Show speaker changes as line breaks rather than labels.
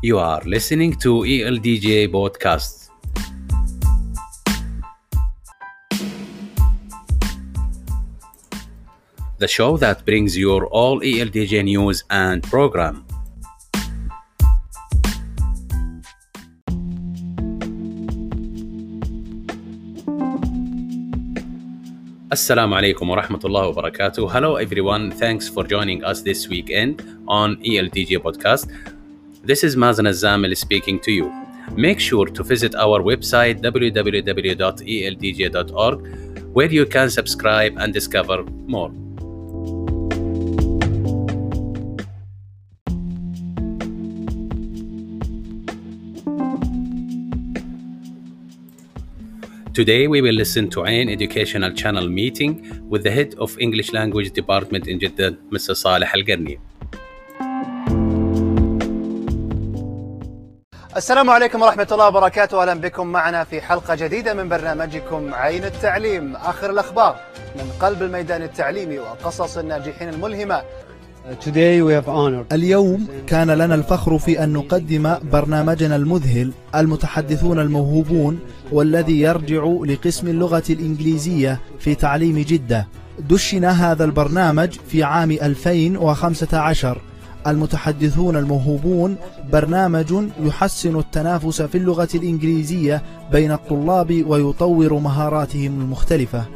You are listening to ELDJ Podcast. The show that brings you all ELDJ news and program. Assalamu alaikum wa rahmatullahi wa barakatuh. Hello everyone. Thanks for joining us this weekend on ELDJ Podcast. This is Mazen Azamil speaking to you. Make sure to visit our website www.eldj.org where you can subscribe and discover more. Today we will listen to Ain Educational Channel meeting with the head of English Language Department in Jeddah, Mr. Saleh Al-Garni.
السلام عليكم ورحمة الله وبركاته. أهلا بكم معنا في حلقة جديدة من برنامجكم عين التعليم. آخر الأخبار من قلب الميدان التعليمي وقصص الناجحين الملهمة.
Today we have honored
اليوم كان لنا الفخر في أن نقدم برنامجنا المذهل المتحدثون الموهوبون والذي يرجع لقسم اللغة الإنجليزية في تعليم جدة. دشن هذا البرنامج في عام 2015 المتحدثون الموهوبون برنامج يحسن التنافس في اللغة الإنجليزية بين الطلاب ويطور مهاراتهم المختلفة.